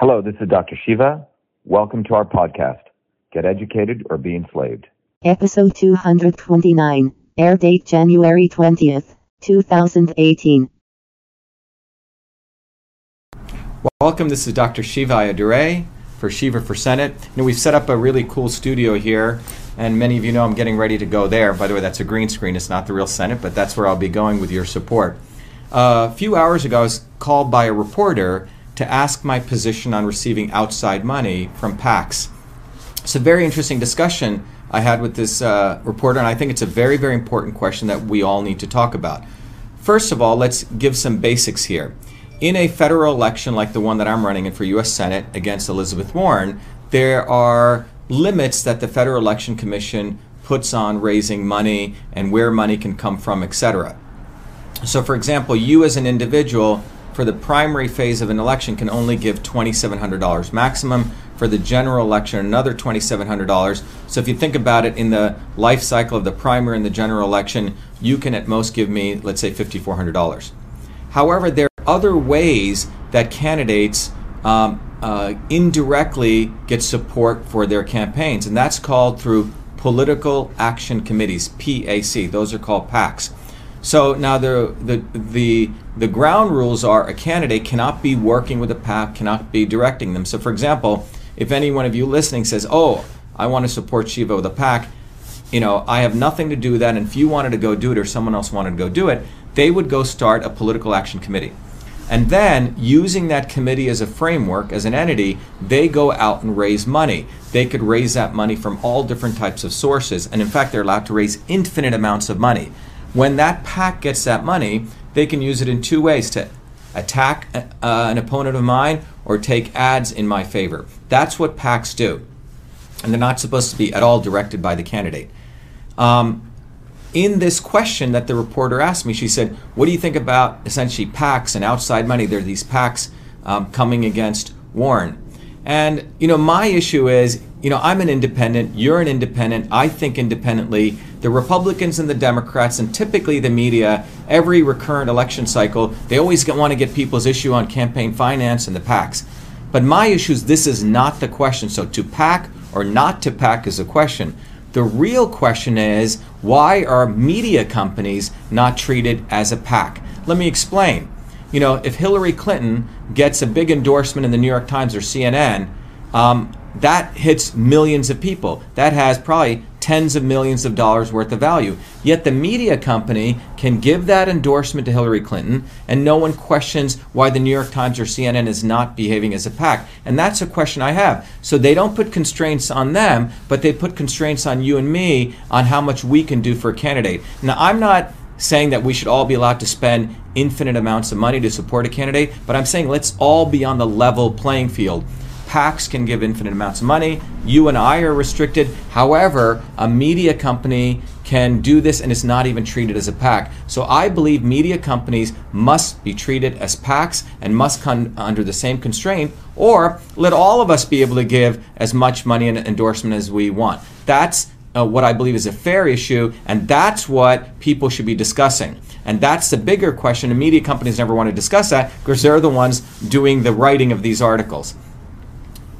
Hello, this is Dr. Shiva. Welcome to our podcast, Get Educated or Be Enslaved. Episode 229, air date January 20th, 2018. Welcome. This is Dr. Shiva Ayyadurai for Shiva for Senate. You know, we've set up a really cool studio here, and many of you know I'm getting ready to go there. By the way, that's a green screen. It's not the real Senate, but that's where I'll be going with your support. Uh, a few hours ago, I was called by a reporter to ask my position on receiving outside money from PACs. It's a very interesting discussion I had with this uh, reporter, and I think it's a very, very important question that we all need to talk about. First of all, let's give some basics here. In a federal election like the one that I'm running in for U.S. Senate against Elizabeth Warren, there are limits that the Federal Election Commission puts on raising money and where money can come from, etc. So, for example, you as an individual for the primary phase of an election can only give $2,700 maximum. For the general election, another $2,700. So if you think about it in the life cycle of the primary and the general election, you can at most give me, let's say, $5,400. However, there are other ways that candidates um, uh, indirectly get support for their campaigns, and that's called through political action committees, PAC. Those are called PACs. So now the, the, the, the ground rules are a candidate cannot be working with a PAC, cannot be directing them. So, for example, if any one of you listening says, oh, I want to support Shiva with a PAC, you know, I have nothing to do with that. And if you wanted to go do it or someone else wanted to go do it, they would go start a political action committee. And then, using that committee as a framework, as an entity, they go out and raise money. They could raise that money from all different types of sources. And in fact, they're allowed to raise infinite amounts of money. When that PAC gets that money, they can use it in two ways to attack uh, an opponent of mine or take ads in my favor. That's what PACs do. And they're not supposed to be at all directed by the candidate. Um, in this question that the reporter asked me, she said, What do you think about essentially PACs and outside money? There are these PACs um, coming against Warren. And, you know, my issue is, you know, I'm an independent, you're an independent, I think independently. The Republicans and the Democrats, and typically the media, every recurrent election cycle, they always want to get people's issue on campaign finance and the PACs. But my issue is this is not the question. So to PAC or not to PAC is a question. The real question is why are media companies not treated as a PAC? Let me explain you know, if Hillary Clinton gets a big endorsement in the New York Times or CNN, um, that hits millions of people. That has probably tens of millions of dollars worth of value. Yet the media company can give that endorsement to Hillary Clinton, and no one questions why the New York Times or CNN is not behaving as a PAC. And that's a question I have. So they don't put constraints on them, but they put constraints on you and me on how much we can do for a candidate. Now, I'm not saying that we should all be allowed to spend infinite amounts of money to support a candidate, but I'm saying let's all be on the level playing field. PACs can give infinite amounts of money. You and I are restricted. However, a media company can do this and it's not even treated as a PAC. So I believe media companies must be treated as PACs and must come under the same constraint, or let all of us be able to give as much money and endorsement as we want. That's uh, what I believe is a fair issue, and that's what people should be discussing. And that's the bigger question. And media companies never want to discuss that because they're the ones doing the writing of these articles.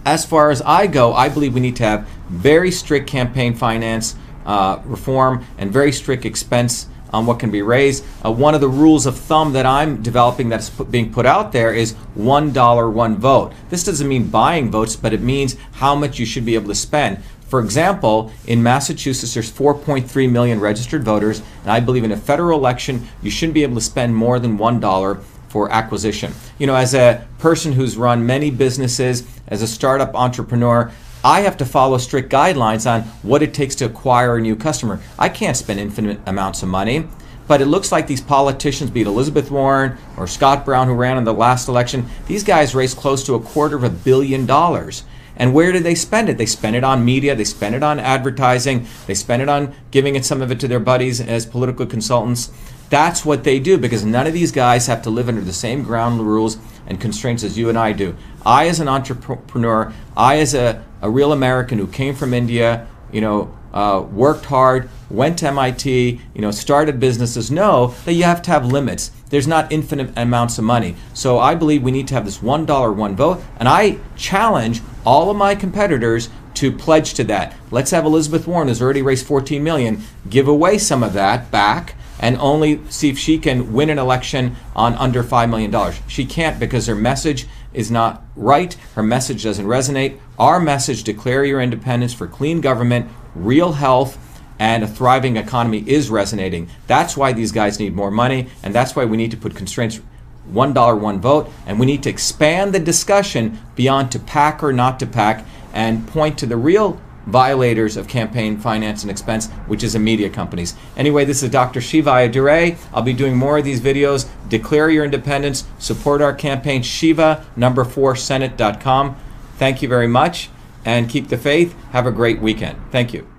As far as I go, I believe we need to have very strict campaign finance uh, reform and very strict expense on what can be raised. Uh, one of the rules of thumb that I'm developing that's being put out there is $1, one vote. This doesn't mean buying votes, but it means how much you should be able to spend. For example, in Massachusetts, there's 4.3 million registered voters, and I believe in a federal election, you shouldn't be able to spend more than $1 for acquisition. You know, as a person who's run many businesses, as a startup entrepreneur, I have to follow strict guidelines on what it takes to acquire a new customer. I can't spend infinite amounts of money. But it looks like these politicians, be it Elizabeth Warren or Scott Brown, who ran in the last election, these guys raised close to a quarter of a billion dollars. And where did they spend it? They spent it on media, they spent it on advertising, they spent it on giving it some of it to their buddies as political consultants. That's what they do because none of these guys have to live under the same ground rules and constraints as you and I do. I, as an entrepreneur, I, as a, a real American who came from India, you know, uh, worked hard, went to MIT, you know, started businesses know that you have to have limits. There's not infinite amounts of money. So I believe we need to have this one dollar one vote, and I challenge all of my competitors to pledge to that. Let's have Elizabeth Warren, who's already raised 14 million, give away some of that back and only see if she can win an election on under $5 million. She can't because her message is not right. Her message doesn't resonate. Our message, declare your independence for clean government, real health, and a thriving economy is resonating. That's why these guys need more money, and that's why we need to put constraints $1 one vote, and we need to expand the discussion beyond to PAC or not to PAC and point to the real violators of campaign finance and expense, which is the media companies. Anyway, this is Dr. Shiva Ayyadurai. I'll be doing more of these videos. Declare your independence, support our campaign, Shiva number four Senate.com. Thank you very much and keep the faith. Have a great weekend. Thank you.